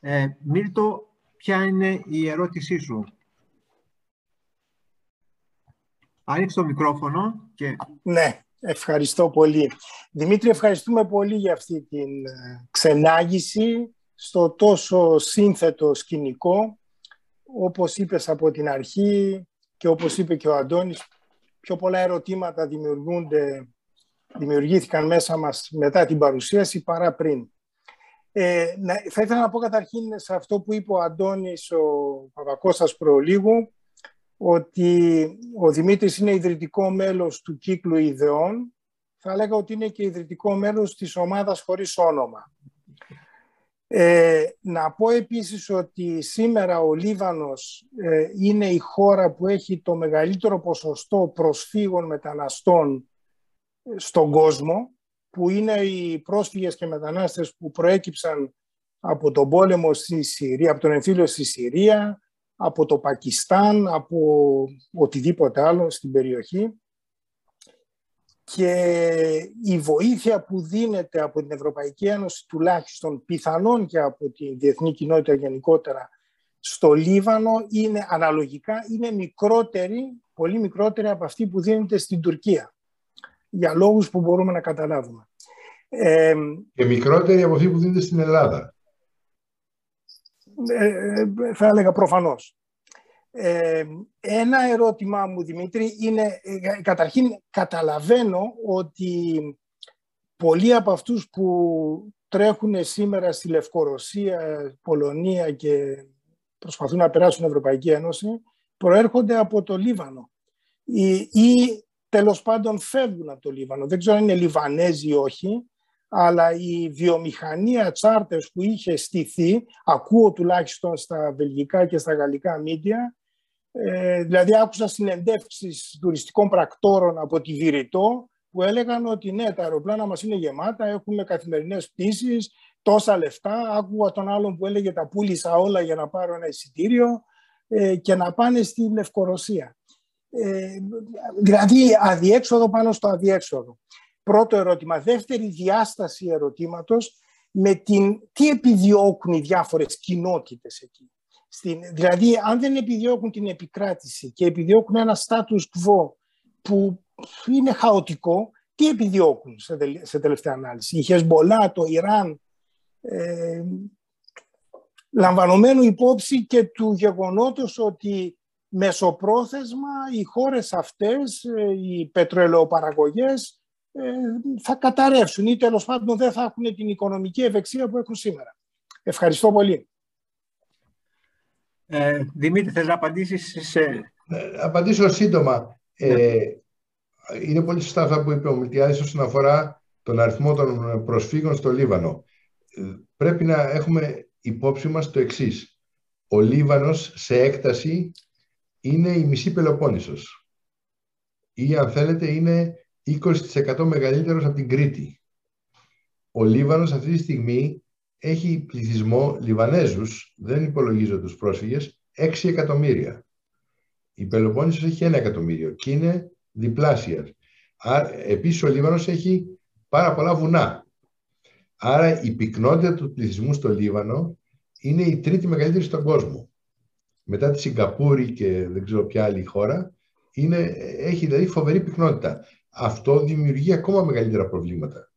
Ε, Μύρτο, ποια είναι η ερώτησή σου; Άνοιξε το μικρόφωνο και... Ναι, ευχαριστώ πολύ. Δημήτρη, ευχαριστούμε πολύ για αυτή την ε, ξενάγηση στο τόσο σύνθετο σκηνικό. Όπως είπες από την αρχή και όπως είπε και ο Αντώνης, πιο πολλά ερωτήματα δημιουργούνται, δημιουργήθηκαν μέσα μας μετά την παρουσίαση παρά πριν. Ε, θα ήθελα να πω καταρχήν σε αυτό που είπε ο Αντώνης ο Παπακώστας προλίγου, ότι ο Δημήτρης είναι ιδρυτικό μέλος του κύκλου ιδεών, θα έλεγα ότι είναι και ιδρυτικό μέλος της ομάδας χωρίς όνομα. Ε, να πω επίσης ότι σήμερα ο Λίβανος ε, είναι η χώρα που έχει το μεγαλύτερο ποσοστό προσφύγων μεταναστών ε, στον κόσμο, που είναι οι πρόσφυγες και μετανάστες που προέκυψαν από τον πόλεμο στη Συρία, από τον εμφύλιο στη Συρία, από το Πακιστάν, από οτιδήποτε άλλο στην περιοχή. Και η βοήθεια που δίνεται από την Ευρωπαϊκή Ένωση τουλάχιστον πιθανόν και από τη διεθνή κοινότητα γενικότερα στο Λίβανο είναι αναλογικά είναι μικρότερη, πολύ μικρότερη από αυτή που δίνεται στην Τουρκία για λόγους που μπορούμε να καταλάβουμε. Ε, και μικρότερη από αυτή που δίνεται στην Ελλάδα. Ε, ε, θα έλεγα προφανώς. Ε, ένα ερώτημά μου, Δημήτρη, είναι ε, καταρχήν καταλαβαίνω ότι πολλοί από αυτούς που τρέχουν σήμερα στη Λευκορωσία, Πολωνία και προσπαθούν να περάσουν στην Ευρωπαϊκή Ένωση, προέρχονται από το Λίβανο ή, ή τέλος πάντων φεύγουν από το Λίβανο. Δεν ξέρω αν είναι Λιβανέζοι ή όχι, αλλά η βιομηχανία τσάρτες που είχε στηθεί, ακούω τουλάχιστον στα βελγικά και στα γαλλικά μίντια, ε, δηλαδή άκουσα συνεντεύξεις τουριστικών πρακτόρων από τη Βηρητό που έλεγαν ότι ναι, τα αεροπλάνα μας είναι γεμάτα, έχουμε καθημερινές πτήσεις, τόσα λεφτά. Άκουγα τον άλλον που έλεγε τα πούλησα όλα για να πάρω ένα εισιτήριο ε, και να πάνε στη Λευκορωσία. Ε, δηλαδή αδιέξοδο πάνω στο αδιέξοδο. Πρώτο ερώτημα. Δεύτερη διάσταση ερωτήματος με την τι επιδιώκουν οι διάφορες κοινότητες εκεί. Στην, δηλαδή, αν δεν επιδιώκουν την επικράτηση και επιδιώκουν ένα status quo που είναι χαοτικό, τι επιδιώκουν σε, σε τελευταία ανάλυση. Η Χεσμολά, το Ιράν, ε, λαμβανομένου υπόψη και του γεγονότος ότι μεσοπρόθεσμα οι χώρες αυτές, ε, οι πετρελαιοπαραγωγές, ε, θα καταρρεύσουν ή τέλος πάντων δεν θα έχουν την οικονομική ευεξία που έχουν σήμερα. Ευχαριστώ πολύ. Ε, Δημήτρη, θες να απαντήσεις σε... Ε, απαντήσω σύντομα. Ε, ναι. είναι πολύ σωστά αυτά που είπε ο Μιλτιάδης όσον αφορά τον αριθμό των προσφύγων στο Λίβανο. Ε, πρέπει να έχουμε υπόψη μας το εξής. Ο Λίβανος σε έκταση είναι η μισή Πελοπόννησος. Ή αν θέλετε είναι 20% μεγαλύτερος από την Κρήτη. Ο Λίβανος αυτή τη στιγμή έχει πληθυσμό Λιβανέζους, δεν υπολογίζω τους πρόσφυγες, 6 εκατομμύρια. Η Πελοπόννησος έχει 1 εκατομμύριο και είναι διπλάσια. Επίσης ο Λίβανος έχει πάρα πολλά βουνά. Άρα η πυκνότητα του πληθυσμού στο Λίβανο είναι η τρίτη μεγαλύτερη στον κόσμο. Μετά τη Σιγκαπούρη και δεν ξέρω ποια άλλη χώρα, είναι, έχει δηλαδή φοβερή πυκνότητα. Αυτό δημιουργεί ακόμα μεγαλύτερα προβλήματα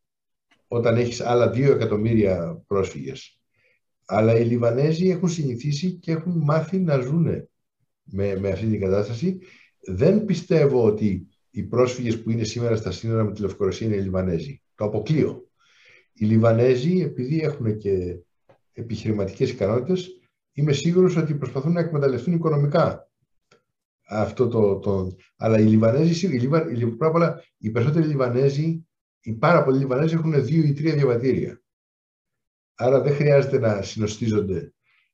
όταν έχεις άλλα δύο εκατομμύρια πρόσφυγες. Αλλά οι Λιβανέζοι έχουν συνηθίσει και έχουν μάθει να ζουν με, με αυτή την κατάσταση. Δεν πιστεύω ότι οι πρόσφυγες που είναι σήμερα στα σύνορα με τη Λευκορωσία είναι οι Λιβανέζοι. Το αποκλείω. Οι Λιβανέζοι, επειδή έχουν και επιχειρηματικές ικανότητες, είμαι σίγουρος ότι προσπαθούν να εκμεταλλευτούν οικονομικά αυτό το... το... Αλλά οι Λιβανέζοι, οι, Λιβα... οι περισσότεροι Λιβανέζοι οι πάρα πολλοί Λιβανέζοι έχουν δύο ή τρία διαβατήρια. Άρα δεν χρειάζεται να συνοστίζονται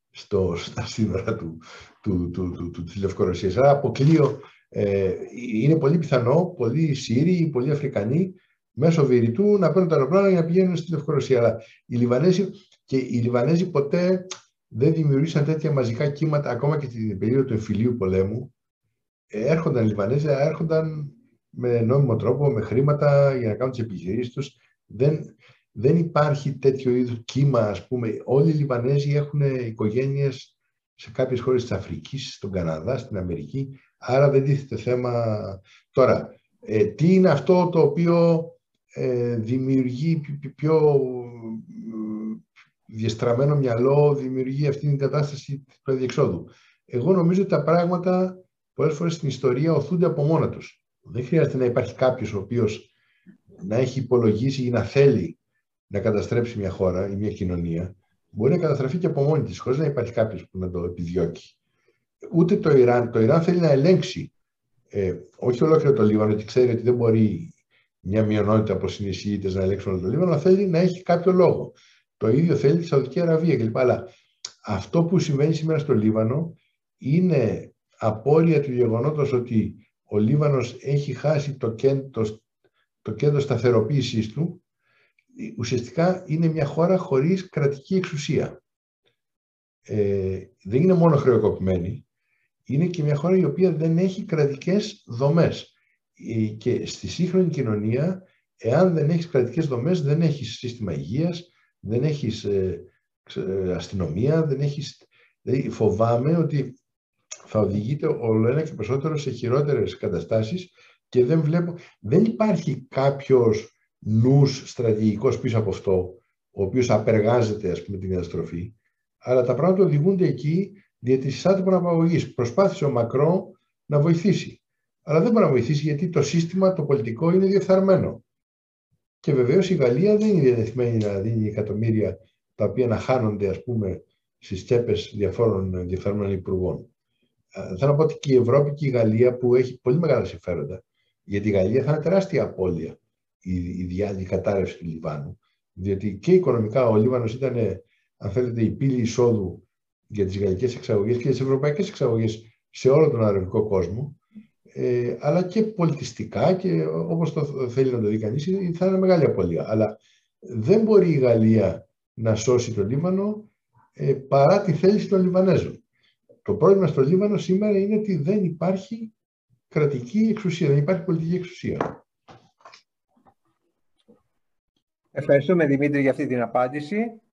στο, στα σύνορα του, του, του, του, του, της Λευκορωσίας. Άρα αποκλείω, ε, είναι πολύ πιθανό πολλοί Σύριοι, πολλοί Αφρικανοί μέσω Βηρητού να παίρνουν τα αεροπλάνα για να πηγαίνουν στη Λευκορωσία. Αλλά οι Λιβανέζοι, και οι Λιβανέζοι ποτέ δεν δημιουργήσαν τέτοια μαζικά κύματα ακόμα και στην περίοδο του εμφυλίου πολέμου. Ε, έρχονταν οι Λιβανέζοι, έρχονταν με νόμιμο τρόπο, με χρήματα για να κάνουν τις επιχειρήσεις τους. Δεν, δεν υπάρχει τέτοιο είδους κύμα, ας πούμε. Όλοι οι Λιβανέζοι έχουν οικογένειες σε κάποιες χώρες της Αφρικής, στον Καναδά, στην Αμερική, άρα δεν τίθεται θέμα. Τώρα, ε, τι είναι αυτό το οποίο ε, δημιουργεί πιο ε, διαστραμμένο μυαλό, δημιουργεί αυτή την κατάσταση του αδιεξόδου. Εγώ νομίζω ότι τα πράγματα πολλές φορές στην ιστορία οθούνται από μόνα τους. Δεν χρειάζεται να υπάρχει κάποιος ο οποίος να έχει υπολογίσει ή να θέλει να καταστρέψει μια χώρα ή μια κοινωνία. Μπορεί να καταστραφεί και από μόνη της, χωρίς να υπάρχει κάποιος που να το επιδιώκει. Ούτε το Ιράν. Το Ιράν θέλει να ελέγξει ε, όχι ολόκληρο το Λίβανο, γιατί ξέρει ότι δεν μπορεί μια μειονότητα από συνεισηγητέ να ελέγξουν όλο το Λίβανο, αλλά θέλει να έχει κάποιο λόγο. Το ίδιο θέλει τη Σαουδική Αραβία κλπ. Αλλά αυτό που συμβαίνει σήμερα στο Λίβανο είναι απόρρια του γεγονότος ότι ο Λίβανος έχει χάσει το κέντρο, το κέντρο σταθεροποίησης του, ουσιαστικά είναι μια χώρα χωρίς κρατική εξουσία. Ε, δεν είναι μόνο χρεοκοπημένη, είναι και μια χώρα η οποία δεν έχει κρατικές δομές. Ε, και στη σύγχρονη κοινωνία, εάν δεν έχεις κρατικές δομές, δεν έχεις σύστημα υγείας, δεν έχεις ε, αστυνομία, δεν έχεις... Δηλαδή φοβάμαι ότι θα οδηγείται όλο ένα και περισσότερο σε χειρότερες καταστάσεις και δεν βλέπω, δεν υπάρχει κάποιος νους στρατηγικός πίσω από αυτό, ο οποίος απεργάζεται ας πούμε την καταστροφή, αλλά τα πράγματα οδηγούνται εκεί δια της άτυπων απαγωγής. Προσπάθησε ο Μακρό να βοηθήσει, αλλά δεν μπορεί να βοηθήσει γιατί το σύστημα, το πολιτικό είναι διεφθαρμένο. Και βεβαίως η Γαλλία δεν είναι διαδεθμένη να δίνει εκατομμύρια τα οποία να χάνονται ας πούμε στις τσέπες διαφόρων διεφθαρμένων υπουργών. Ε, θέλω να πω ότι και η Ευρώπη και η Γαλλία που έχει πολύ μεγάλα συμφέροντα, γιατί η Γαλλία θα είναι τεράστια απώλεια η, η, η κατάρρευση του Λιβάνου, διότι και οικονομικά ο Λίβανος ήταν, αν θέλετε, η πύλη εισόδου για τις γαλλικές εξαγωγές και τις ευρωπαϊκές εξαγωγές σε όλο τον αραβικό κόσμο, ε, αλλά και πολιτιστικά και όπως το θέλει να το δει κανείς, θα είναι μεγάλη απώλεια. Αλλά δεν μπορεί η Γαλλία να σώσει το Λίβανο ε, παρά τη θέληση των Λιβανέζων. Το πρόβλημα στο Λίβανο σήμερα είναι ότι δεν υπάρχει κρατική εξουσία, δεν υπάρχει πολιτική εξουσία. Ευχαριστούμε Δημήτρη για αυτή την απάντηση.